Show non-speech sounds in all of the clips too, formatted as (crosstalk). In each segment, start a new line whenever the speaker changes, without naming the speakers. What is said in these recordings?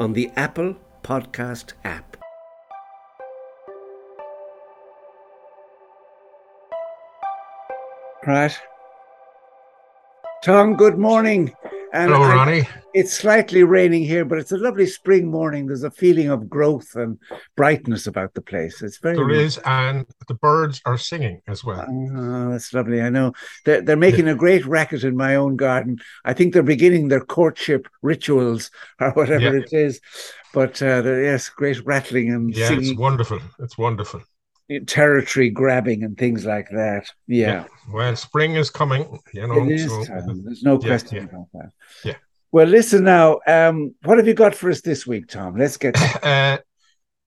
on the Apple Podcast app.
Right. Tom, good morning.
And Hello, Ronnie.
It's slightly raining here, but it's a lovely spring morning. There's a feeling of growth and brightness about the place. It's very
there nice. is, and the birds are singing as well.
Oh, that's lovely. I know they're they're making a great racket in my own garden. I think they're beginning their courtship rituals (laughs) or whatever yeah. it is. But uh, yes, great rattling and
yeah,
singing.
it's wonderful. It's wonderful
territory grabbing and things like that. Yeah. yeah.
Well, spring is coming. You know,
it is. So, There's no question yeah,
about
that.
Yeah.
Well, listen now. Um, what have you got for us this week, Tom? Let's get. (laughs)
Uh,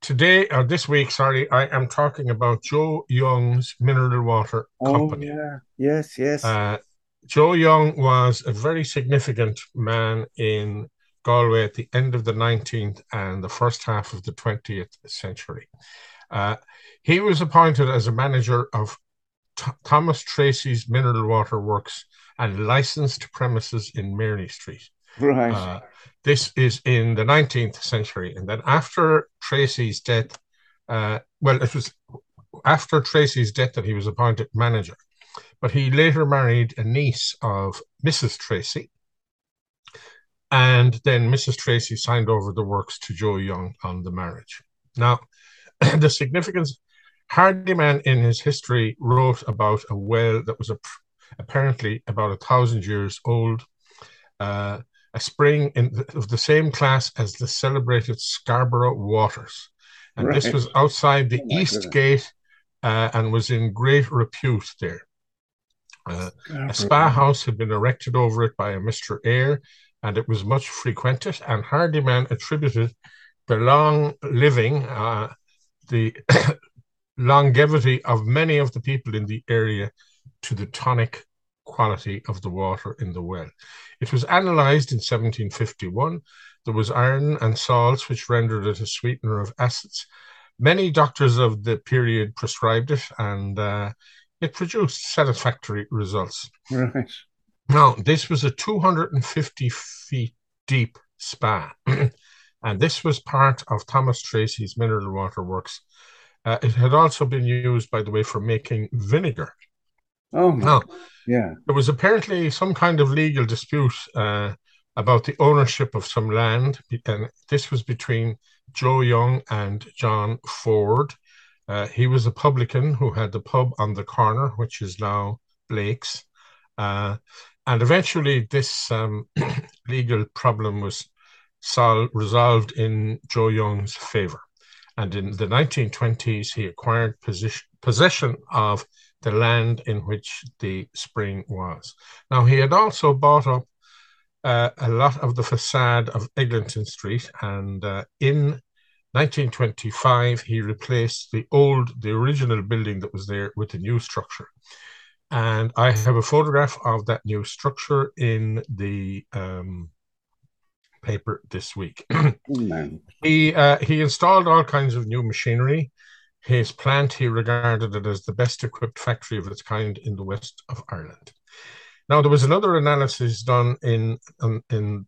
today or this week, sorry, I am talking about Joe Young's Mineral Water Company.
Oh, yeah. Yes. Yes.
Uh, Joe Young was a very significant man in Galway at the end of the 19th and the first half of the 20th century. Uh, he was appointed as a manager of T- Thomas Tracy's Mineral Water Works and licensed premises in Mairnie Street.
Right. Uh,
this is in the 19th century. And then after Tracy's death, uh, well, it was after Tracy's death that he was appointed manager. But he later married a niece of Mrs. Tracy. And then Mrs. Tracy signed over the works to Joe Young on the marriage. Now, (clears throat) the significance Hardiman in his history wrote about a well that was a, apparently about a thousand years old, uh, a spring in, of the same class as the celebrated Scarborough Waters. And right. this was outside the oh East goodness. Gate uh, and was in great repute there. Uh, a spa house had been erected over it by a Mr. Eyre, and it was much frequented. And Hardiman attributed the long living, uh, the longevity of many of the people in the area to the tonic quality of the water in the well. It was analysed in 1751. There was iron and salts, which rendered it a sweetener of acids. Many doctors of the period prescribed it, and uh, it produced satisfactory results.
Right.
Now, this was a 250 feet deep spa, (clears throat) and this was part of Thomas Tracy's mineral water works uh, it had also been used, by the way, for making vinegar.
Oh, now, yeah.
There was apparently some kind of legal dispute uh, about the ownership of some land, and this was between Joe Young and John Ford. Uh, he was a publican who had the pub on the corner, which is now Blake's. Uh, and eventually, this um, (clears throat) legal problem was solved, resolved in Joe Young's favor. And in the 1920s, he acquired position, possession of the land in which the spring was. Now, he had also bought up uh, a lot of the facade of Eglinton Street, and uh, in 1925, he replaced the old, the original building that was there with a new structure. And I have a photograph of that new structure in the um, paper this week. (clears throat) he uh, he installed all kinds of new machinery. His plant he regarded it as the best equipped factory of its kind in the west of Ireland. Now there was another analysis done in in, in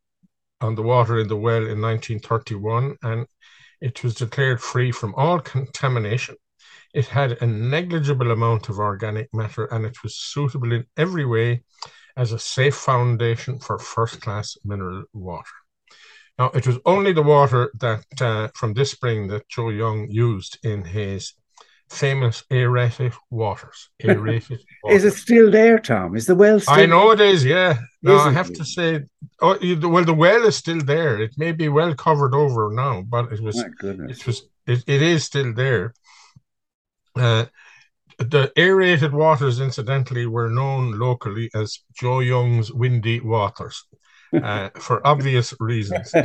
on the water in the well in 1931, and it was declared free from all contamination. It had a negligible amount of organic matter, and it was suitable in every way as a safe foundation for first class mineral water. Now, it was only the water that uh, from this spring that Joe Young used in his famous aerated waters. (laughs) Aerated.
waters. Is it still there, Tom? Is the well still? I
know it is. Yeah. No, I have it? to say, oh, well, the well is still there. It may be well covered over now, but it was. It was. It, it is still there. Uh, the aerated waters, incidentally, were known locally as Joe Young's windy waters (laughs) uh, for obvious reasons.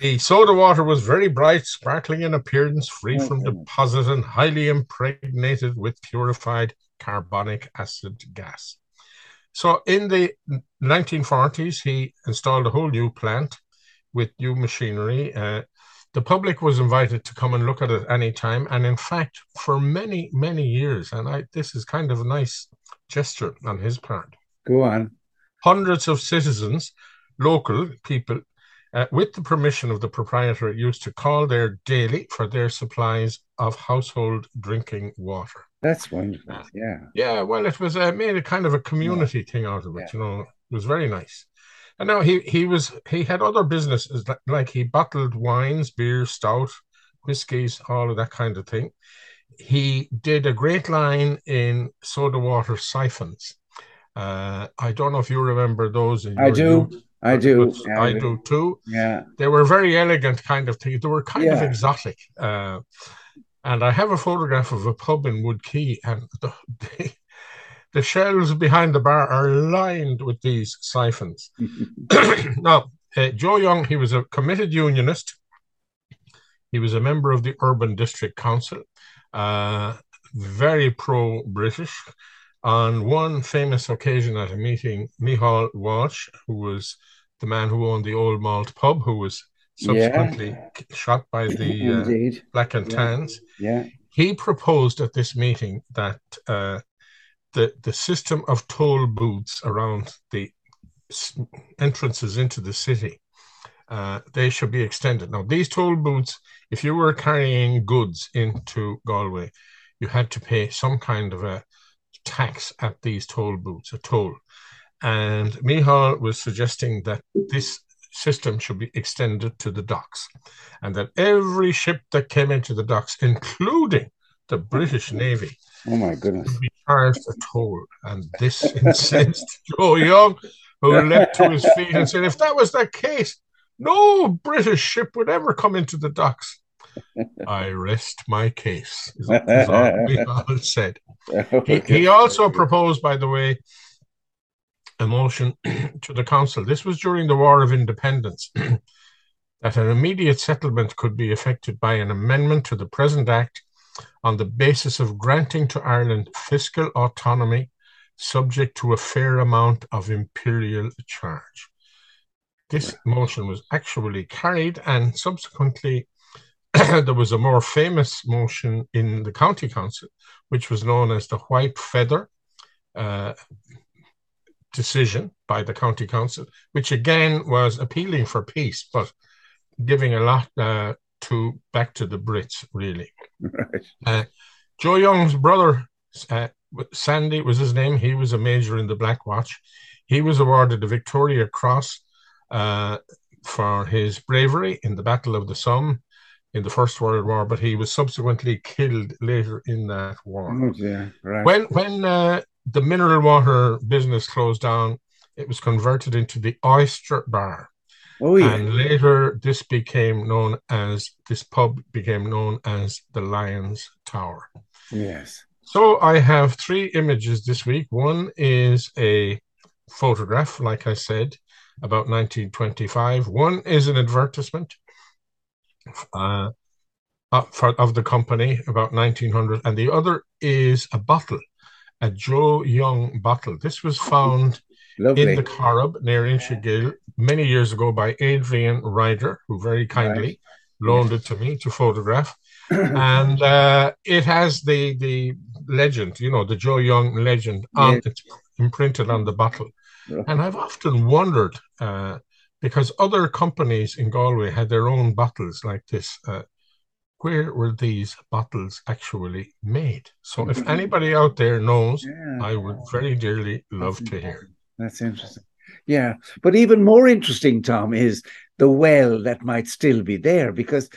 The soda water was very bright, sparkling in appearance, free
Oh,
from
goodness.
deposit and highly impregnated with purified carbonic acid gas. So in the 1940s, he installed a whole new plant with new machinery. Uh, the public was invited to come and look at it any time, and in fact, for many, many years, and I, this is kind of a nice gesture on his part
Go on.
Hundreds of citizens, local people, uh, with the permission of the proprietor, used to call there daily for their supplies of household drinking water.
That's wonderful. Yeah.
Yeah, well, it was uh, made a kind of a community thing out of it.
Yeah.
You know, it was very nice. And now he he was he had other businesses like, like he bottled wines, beer, stout, whiskies, all of that kind of thing. He did a great line in soda water siphons. Uh, I don't know if you remember those. In
I do.
youth,
I do. Yeah,
I do too.
Yeah.
They were very elegant kind of things. They were kind of exotic. Uh, and I have a photograph of a pub in Wood Quay, and the, (laughs) the, the shelves behind the bar are lined with these siphons. (laughs) (coughs) now, uh, Joe Young, he was a committed unionist. He was a member of the Urban District Council, uh, very pro British. On one famous occasion at a meeting, Michal Walsh, who was the man who owned the Old Malt pub, who was subsequently shot by the (clears throat) uh, Black and
Yeah.
Tans,
Yeah.
he proposed at this meeting that uh, the the system of toll booths around the entrances into the city uh, they should be extended. Now, these toll booths, if you were carrying goods into Galway, you had to pay some kind of a tax at these toll booths, a toll. And Mihal was suggesting that this system should be extended to the docks and that every ship that came into the docks, including the British Navy,
Oh my goodness.
be charged a toll. And this (laughs) incensed Joe Young, who leapt to his feet and said, if that was the case, no British ship would ever come into the docks. I rest my case, is, is all (laughs) Michal said. He, he also proposed, by the way, a motion (clears throat) to the council. This was during the War of Independence. (clears throat) that an immediate settlement could be effected by an amendment to the present act on the basis of granting to Ireland fiscal autonomy subject to a fair amount of imperial charge. This motion was actually carried, and subsequently, (clears throat) there was a more famous motion in the county council, which was known as the White Feather uh, decision by the county council, which again was appealing for peace, but giving a lot uh, to back to the Brits, really.
Right.
Uh, Joe Young's brother, uh, Sandy was his name. He was a major in the Black Watch. He was awarded the Victoria Cross uh, for his bravery in the Battle of the Somme in the First World War, but he was subsequently killed later in that war.
Oh dear. Right.
When when uh, the mineral water business closed down, it was converted into the Oyster Bar,
oh yeah.
and later this became known as this pub became known as the Lions Tower.
yes.
So I have three images this week. One is a photograph, like I said, about 1925. One is an advertisement uh, uh, for, of the company about 1900, and the other is a bottle, a Joe Young bottle. This was found
Lovely.
in the Corrib near Inchagoill many years ago by Adrian Ryder, who very kindly loaned it to me to photograph. (clears throat) and uh, it has the the legend, you know, the Joe Young legend on
Yeah.
it's imprinted on the bottle.
Right.
And I've often wondered uh, because other companies in Galway had their own bottles like this. Uh, where were these bottles actually made? So, if anybody out there knows,
yeah.
I would very dearly love to hear.
That's interesting. Yeah. But even more interesting, Tom, is the well that might still be there because,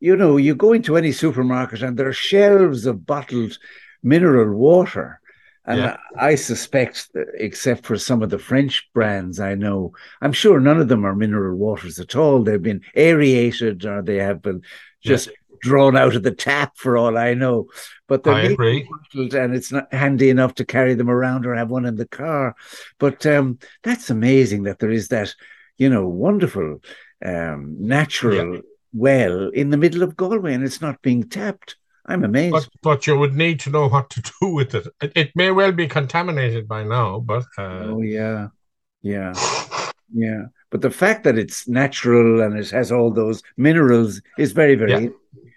you know, you go into any supermarket and there are shelves of bottled mineral water. And
Yeah.
I suspect, except for some of the French brands I know, I'm sure none of them are mineral waters at all. They've been aerated or they have been just drawn out of the tap for all I know. But they're
I agree.
bottled and it's not handy enough to carry them around or have one in the car. But um, that's amazing that there is that, you know, wonderful um, natural yeah. well in the middle of Galway, and it's not being tapped. I'm amazed.
But, but you would need to know what to (laughs) do with it. It, it may well be contaminated by now, but
uh... oh yeah, yeah, yeah. But the fact that it's natural and it has all those minerals is very, very.
Yeah.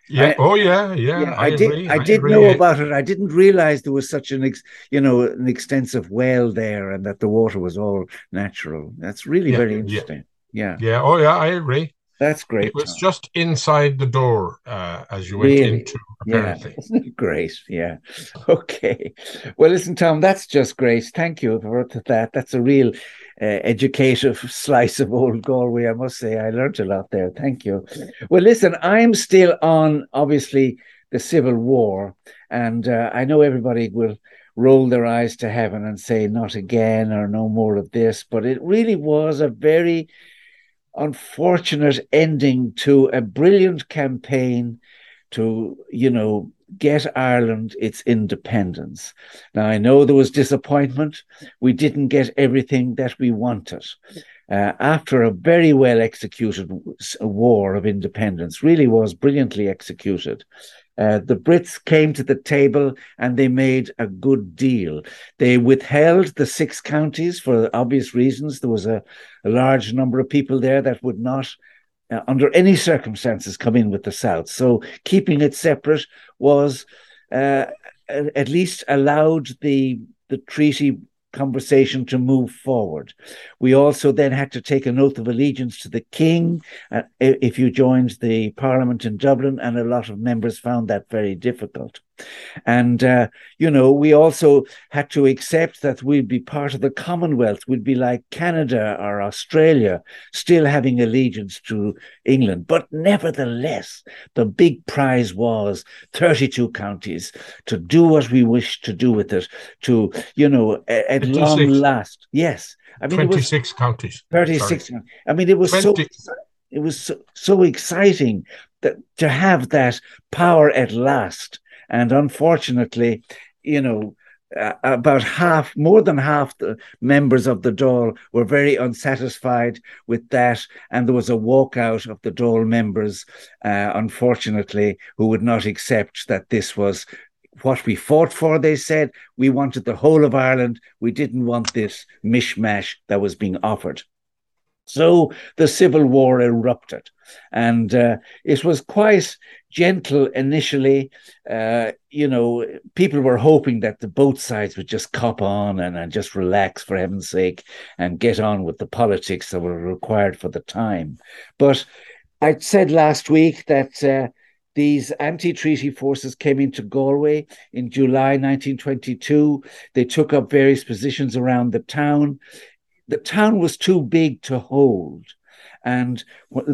yeah. I, oh yeah, yeah. yeah
I, I, did. I, I did agree. know about it. I didn't realize there was such an, ex, you know, an extensive well there, and that the water was all natural. That's really yeah, very interesting. Yeah.
Yeah. Oh yeah, I agree.
That's great.
It was Tom. just inside the door uh, as you went really? into, apparently.
Yeah. Great? Yeah. (laughs) Okay. Well, listen, Tom, that's just great. Thank you for that. That's a real uh, educative (laughs) slice of old Galway, I must say. I learned a lot there. Thank you. Well, listen, I'm still on, obviously, the Civil War. And uh, I know everybody will roll their eyes to heaven and say, not again or no more of this. But it really was a very unfortunate ending to a brilliant campaign to, you know, get Ireland its independence. Now, I know there was disappointment. We didn't get everything that we wanted. Uh, after a very well executed war of independence, really was brilliantly executed. Uh, the Brits came to the table and they made a good deal. They withheld the six counties for obvious reasons. There was a, a large number of people there that would not, uh, under any circumstances, come in with the South. So keeping it separate was uh, at least allowed the the treaty conversation to move forward. We also then had to take an oath of allegiance to the king uh, if you joined the parliament in Dublin, and a lot of members found that very difficult. And, uh, you know, we also had to accept that we'd be part of the Commonwealth. We'd be like Canada or Australia, still having allegiance to England. But nevertheless, the big prize was 32 counties to do what we wish to do with it, to, you know, at 26. long last. Yes.
I mean, 26 counties.
36. Sorry. I mean, it was 20. so it was so, so exciting that to have that power at last and unfortunately, you know, uh, about half, more than half the members of the Dáil were very unsatisfied with that. And there was a walkout of the Dáil members, uh, unfortunately, who would not accept that this was what we fought for, they said. We wanted the whole of Ireland. We didn't want this mishmash that was being offered. So the civil war erupted, and uh, it was quite gentle initially. Uh, you know, people were hoping that the both sides would just cop on and, and just relax for heaven's sake and get on with the politics that were required for the time. But I said last week that. Uh, these anti treaty forces came into Galway in July 1922. They took up various positions around the town the town was too big to hold. And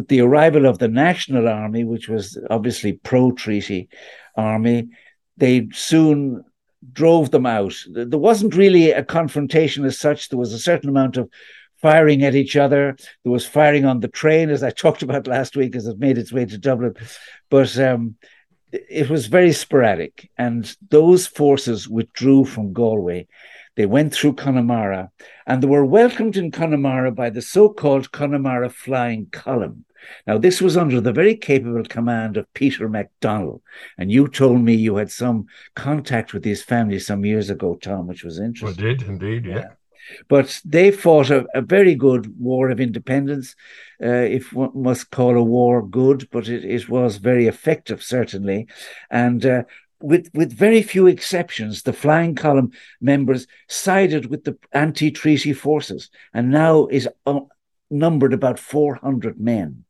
the arrival of the National Army, which was obviously pro treaty army, they soon drove them out. There wasn't really a confrontation as such. There was a certain amount of firing at each other. There was firing on the train, as I (laughs) talked about last week, as it made its way to Dublin. But um, it was very sporadic. And those forces withdrew from Galway they went through Connemara and they were welcomed in Connemara by the so called Connemara Flying Column. Now, this was under the very capable command of Peter MacDonald. And you told me you had some contact with his family some years ago, Tom, which was interesting.
I did indeed, yeah. yeah.
But they fought a, a, very good war of independence, uh, if one must call a war good, but it, it was very effective, certainly. And uh, with, with very few exceptions, the flying column members sided with the anti treaty forces and now is uh, numbered about 400 men.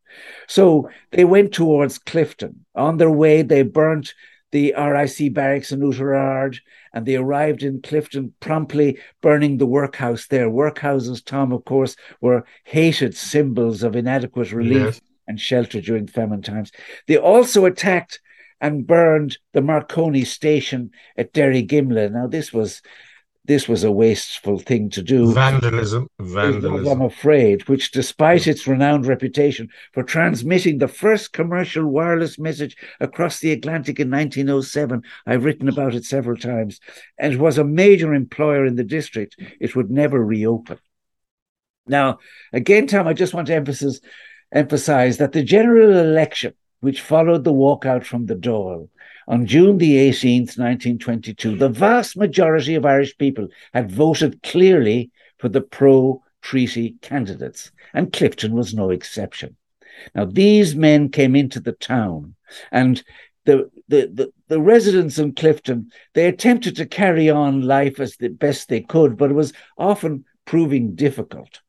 So they went towards Clifden. On their way, they burnt the RIC barracks in Oughterard and they arrived in Clifden promptly burning the workhouse there. Workhouses, Tom, of course, were hated symbols of inadequate relief yes. and shelter during famine times. They also attacked and burned the Marconi station at Derrygimlagh. Now, this was this was a wasteful thing to do.
Vandalism, vandalism.
I'm afraid, which, despite its renowned reputation for transmitting the first commercial wireless message across the Atlantic in 1907, I've written about it several times, and was a major employer in the district, it would never reopen. Now, again, Tom, I just want to emphasize emphasized that the general election, which followed the walkout from the Dáil on June the 18th, 1922, the vast majority of Irish people had voted clearly for the pro treaty candidates, and Clifden was no exception. Now, these men came into the town, and the, the, the, the, residents in Clifden, they attempted to carry on life as the best they could, but it was often proving difficult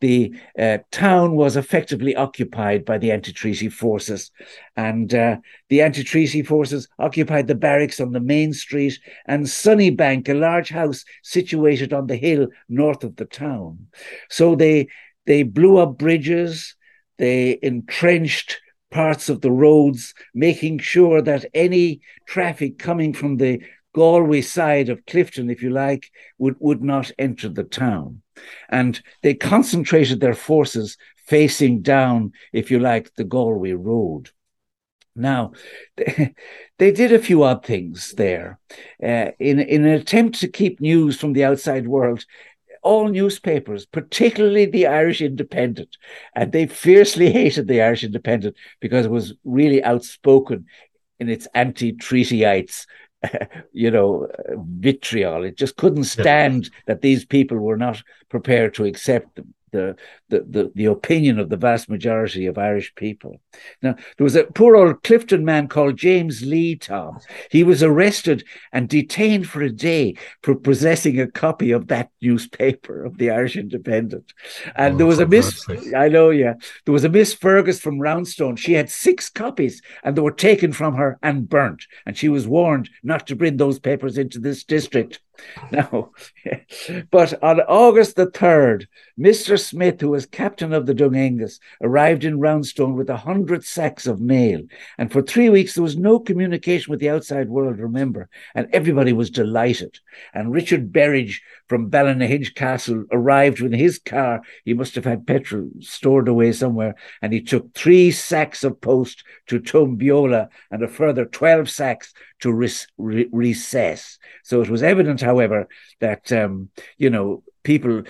the uh, town was effectively occupied by the anti-treaty forces, and uh, the anti-treaty forces occupied the barracks on the main street and Sunnybank, a large house situated on the hill north of the town. So they they blew up bridges, they entrenched parts of the roads, making sure that any traffic coming from the Galway side of Clifden, if you like, would, would not enter the town. And they concentrated their forces facing down, if you like, the Galway Road. Now, (laughs) they, did a few odd things there. Uh, in, in an attempt to keep news from the outside world, all newspapers, particularly the Irish Independent, and they fiercely (laughs) hated the Irish Independent because it was really outspoken in its anti-treatyites (laughs) you know, uh, vitriol. It just couldn't stand yeah. that these people were not prepared to accept them the, the, the, the opinion of the vast majority of Irish people. Now, there was a poor old Clifden man called James Lee Tom. He was arrested and detained for a day for possessing a copy of that newspaper of the Irish Independent. And oh, there was a Miss, I know, yeah, there was a Miss Fergus from Roundstone. She had six copies and they were taken from her and burnt. And she was warned not to bring those papers into this district. (laughs) Now, (laughs) but on August the 3rd, Mr. Smith, who was captain of the Dun Aengus, arrived in Roundstone with a hundred sacks of mail. And for three weeks, there was no communication with the outside world, remember, and everybody was delighted. And Richard Berridge from Ballynahinch Castle arrived with his car. He must have had petrol stored away somewhere. And he took three sacks of post to Toombeola and a further 12 sacks to re- Recess. So it was evident, however, that, um, you know, people,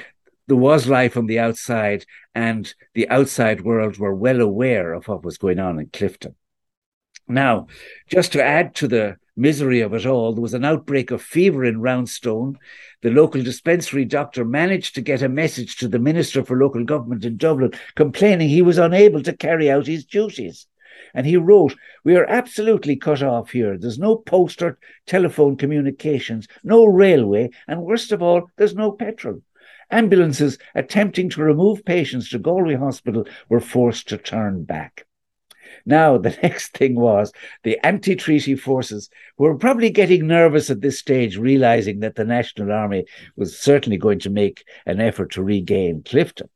there was life on the outside and the outside world were well aware of what was going on in Clifden. Now, just to add to the misery of it all, there was an outbreak of fever in Roundstone. The local dispensary doctor managed to get a message to the Minister for Local Government in Dublin complaining he was unable to carry out his duties. And he wrote, We are absolutely cut off here. There's no post or telephone communications, no railway, and worst of all, there's no petrol. Ambulances attempting to remove patients to Galway Hospital were forced to turn back. Now, the (laughs) next thing was the anti treaty forces were probably getting nervous at this stage, realizing that the National Army was certainly going to make an effort to regain Clifden.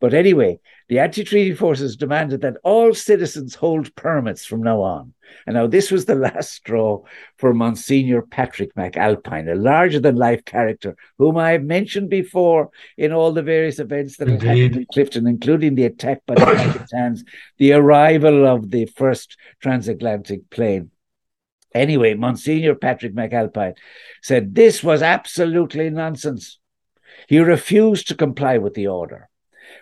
But anyway, the anti treaty forces demanded that all citizens hold permits from now on. And now this was the (laughs) last straw for Monsignor Patrick McAlpine, a larger than life character whom I have mentioned before in all the various events that Indeed. happened in Clifden, including the attack by the (coughs) Black and Tans, the arrival of the first transatlantic plane. Anyway, Monsignor Patrick McAlpine said this was absolutely nonsense. He refused to comply with the order.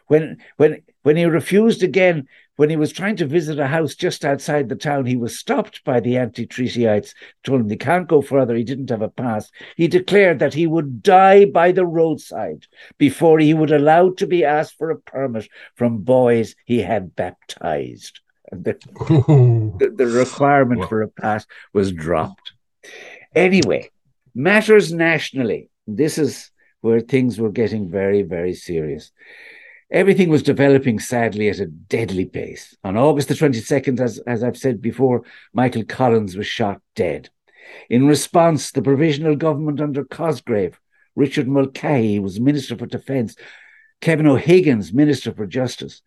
When when when he refused again, when he was trying to visit a house just outside the town, he was stopped by the anti-treatyites, told him he can't go further, he didn't have a pass. He declared that he would die by the roadside before he would allow to be asked for a permit from boys he had baptized. And the, (laughs) the, the requirement for a pass was dropped. Anyway, matters nationally. This is where things were getting very, very serious. Everything was developing sadly at a deadly pace. On August the 22nd, as, as I've said before, Michael Collins was shot dead. In response, the provisional government under Cosgrave, Richard Mulcahy was Minister for Defence, Kevin O'Higgins, Minister for Justice,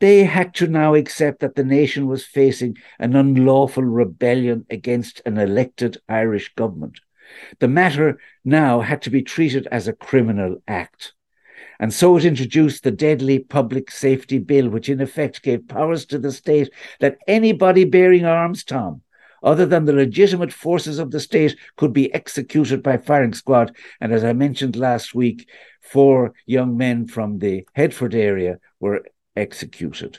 they had to now accept that the nation was facing an unlawful rebellion against an elected Irish government. The matter now had to be treated as a criminal act. And so it introduced the deadly Public Safety Bill, which in effect gave powers to the state that anybody bearing arms, Tom, other than the legitimate forces of the state, could be executed by firing squad. And as I mentioned last week, four young men from the Headford area were executed.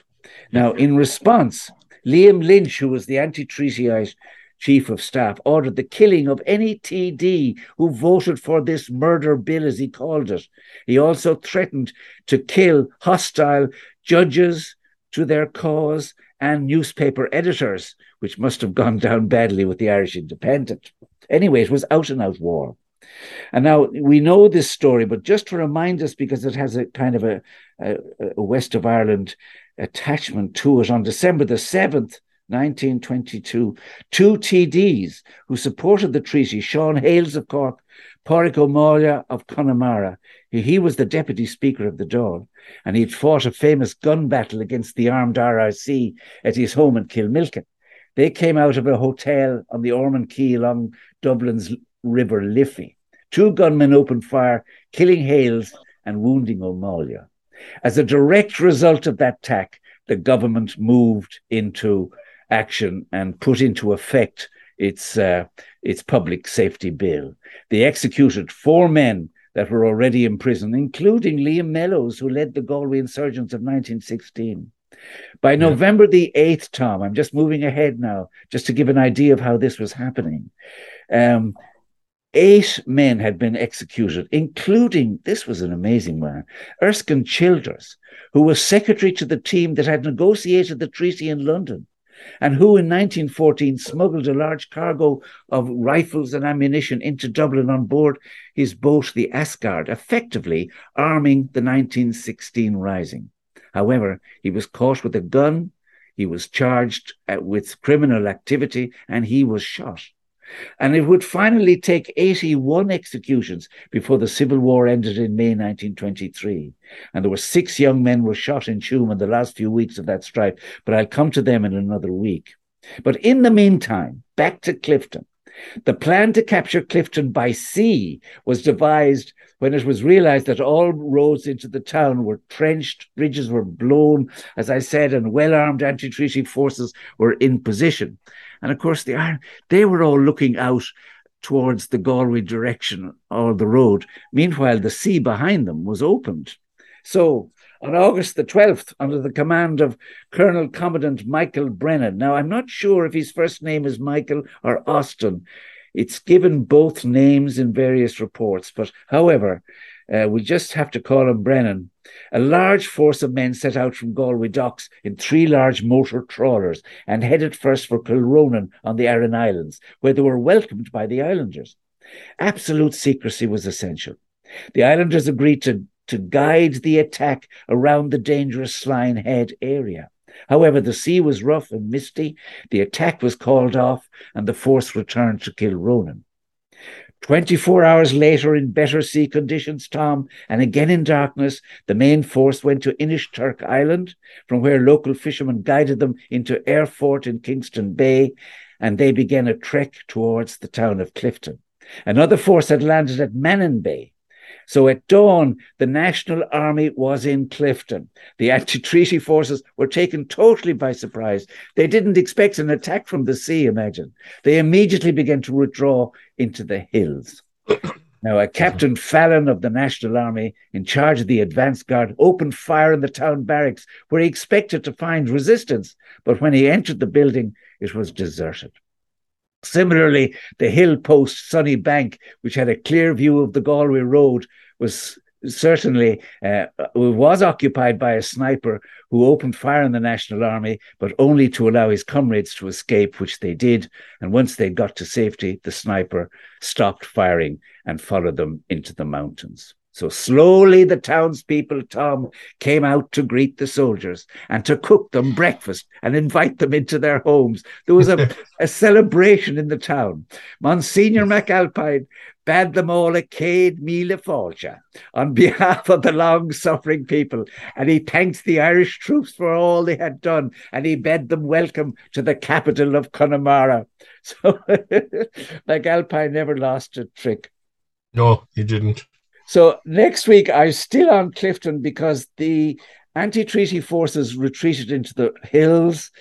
Now, in response, Liam Lynch, who was the anti treatyite chief of staff, ordered the killing of any TD who voted for this murder bill, as he called it. He also threatened to kill hostile judges to their cause and newspaper editors, which must have gone (laughs) down badly with the Irish Independent. Anyway, it was out and out war. And now we know this story, but just to remind us, because it has a kind of a, a, a West of Ireland attachment to it, on December the 7th, 1922, two TDs who supported the treaty, Sean Hales of Cork, Pádraig Ó of Connemara, he, he was the deputy speaker of the Dáil, and he'd fought a famous gun battle against the armed RIC at his home in Kilmilkin. They came out of a hotel on the Ormond Quay along Dublin's River Liffey. Two gunmen opened fire, killing Hales and wounding O'Malley. As a direct result of that attack, the government moved into action and put into effect its uh, its public safety bill. They executed four men that were already in prison, including Liam Mellows, who led the Galway insurgents of 1916. By November the 8th, Tom, I'm just moving ahead now, just to give an idea of how this was happening. Um, eight men had been executed, including, this was an amazing one, Erskine Childers, who was secretary to the team that had negotiated the treaty in London and who in 1914 smuggled a large cargo of rifles and ammunition into Dublin on board his boat, the Asgard, effectively arming the 1916 Rising. However, he was caught with a gun, he was charged uh, with criminal activity, and he was shot. And it would finally take 81 executions before the Civil War ended in May 1923. And there were six young men were shot in Tuam in the last few weeks of that strife, but I'll come to them in another week. But in the meantime, back to Clifden. The plan to capture Clifden by sea was devised when it was realized that all roads into the town were trenched, bridges were blown, as I said, and well armed anti treaty forces were in position. And of course, the they were all looking out towards the Galway direction or the road. Meanwhile, the sea behind them was opened. So on August the 12th, under the command of Colonel Commandant Michael Brennan. Now, I'm not sure if his first name is Michael or Austin. It's given both names in various reports, but however, uh, we just have to call him Brennan. A large force of men set out from Galway docks in three large motor trawlers and headed first for Kilronan on the Aran Islands, where they were welcomed by the islanders. Absolute secrecy was essential. The islanders agreed to, to guide the attack around the dangerous Slyne Head area. However, the sea was rough and misty, the attack was called off, and the force returned to Kilronan. 24 hours later, in better sea conditions, Tom, and again in darkness, the main force went to Inishturk Island, from where local fishermen guided them into Eyrephort in Kingstown Bay, and they began a trek towards the town of Clifden. Another force had landed at Mannin Bay, so at dawn, the National Army was in Clifden. The anti treaty forces were taken totally by surprise. They didn't expect an attack from the sea, imagine. They immediately began to withdraw into the hills. (coughs) Now, a Captain Fallon of the National Army, in charge of the advance guard, opened fire in the town barracks where he expected to find resistance. But when he entered the building, it was deserted. Similarly, the hill post Sunny Bank, which had a clear view of the Galway Road, was certainly uh, was occupied by a sniper who opened fire on the National Army, but only to allow his comrades to escape, which they did. And once they got to safety, the sniper stopped firing and followed them into the mountains. So slowly the townspeople, Tom, came out to greet the soldiers and to cook them breakfast and invite them into their homes. There was a, (laughs) a celebration in the town. Monsignor MacAlpine bade them all a céad míle fáilte on behalf of the long suffering people. And he thanked the Irish troops for all they had done. And he bade them welcome to the capital of Connemara. (laughs) So (laughs) MacAlpine never lost a trick.
No, he didn't.
So next week, I'm still on Clifden because the anti treaty forces retreated into the hills.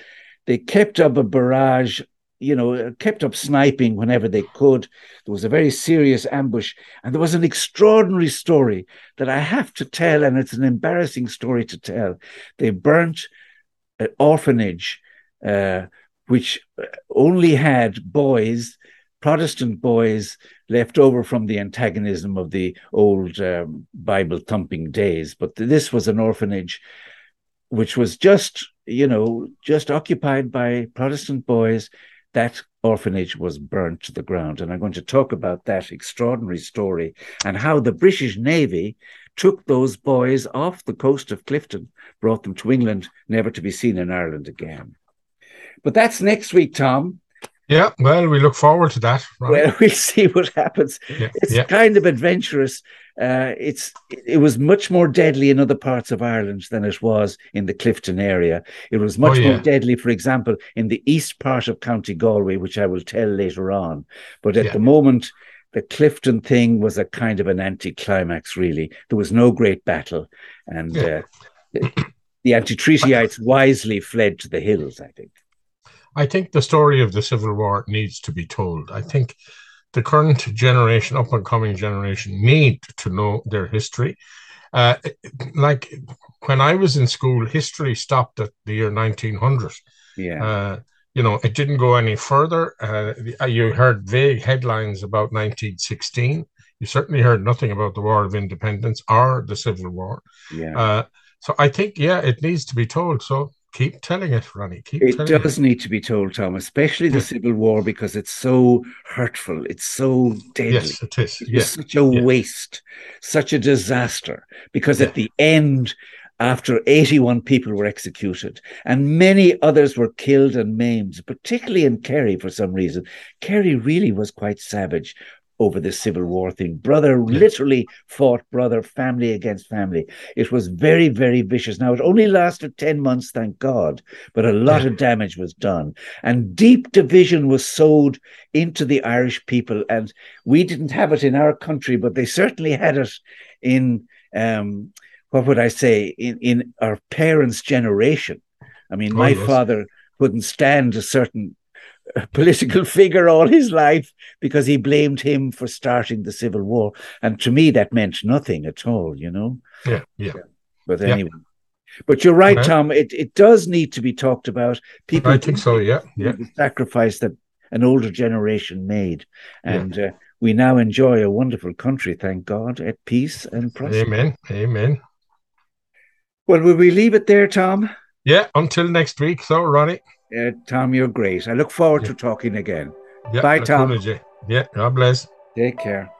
They kept up a barrage, you know, kept up sniping whenever they could. There was a very serious ambush. And there was an extraordinary story that I have to tell, and it's an embarrassing story to tell. They burnt an orphanage uh, which only had boys, Protestant boys, left over from the antagonism of the old um, Bible thumping days. But this was an orphanage which was just, you know, just occupied by Protestant boys. That orphanage was burnt to the ground. And I'm going to talk about that extraordinary story and how the British Navy took those boys off the coast of Clifden, brought them to England, never to be seen in Ireland again. But that's next week, Tom.
Yeah, well, we look forward to that.
Right? Well, (laughs) we'll see what happens. Yeah, it's yeah. kind of adventurous. Uh, it's it was much more deadly in other parts of Ireland than it was in the Clifden area. It was much oh, yeah. more deadly, for example, in the east part of County Galway, which I will tell later on. But at the moment, the Clifden thing was a kind of an anticlimax, really. There was no great battle, and uh, the, the anti-treatyites wisely fled to the hills. I think.
I think the story of the Civil War needs to be told. I think the current generation, up and coming generation, need to know their history. Uh, like when I was in school, history stopped at the year 1900.
Yeah. Uh,
you know, it didn't go any further. Uh, you heard vague headlines about 1916. You certainly heard nothing about the War of Independence or the Civil War.
Yeah. Uh,
so I think, yeah, it needs to be told. So keep telling it, Ronnie. Keep
it does need to be told, Tom, especially the. Civil War because it's so hurtful. It's so deadly.
Yes, it is. It's yeah.
such a yeah. waste, such a disaster. Because at the end, after 81 people were executed and many others were killed and maimed, particularly in Kerry for some reason. Kerry really was quite savage over the Civil War thing. Brother literally fought brother, family against family. It was very, very vicious. Now, it only lasted 10 months, thank God, but a lot of damage was done. And deep division was sowed into the Irish people. And we didn't have it in our country, but they certainly had it in, um, what would I say, in, in our parents' generation. I mean, oh, my yes. father couldn't stand a certain political (laughs) figure all his life because he blamed him for starting the civil war. And to me that meant nothing at all you know?
Yeah yeah.
But anyway. Yeah. but you're right tom. It, it does need to be talked about.
People i think so yeah yeah.
the sacrifice that an older generation made. And yeah. uh, we now enjoy a wonderful country thank god at peace and prosperity
amen amen.
Well will we leave it there tom?
Yeah until next week. So ronnie
uh, Tom, you're great. I look forward yeah. to talking again. Yeah, Bye, Tom.
Yeah, God bless.
Take care.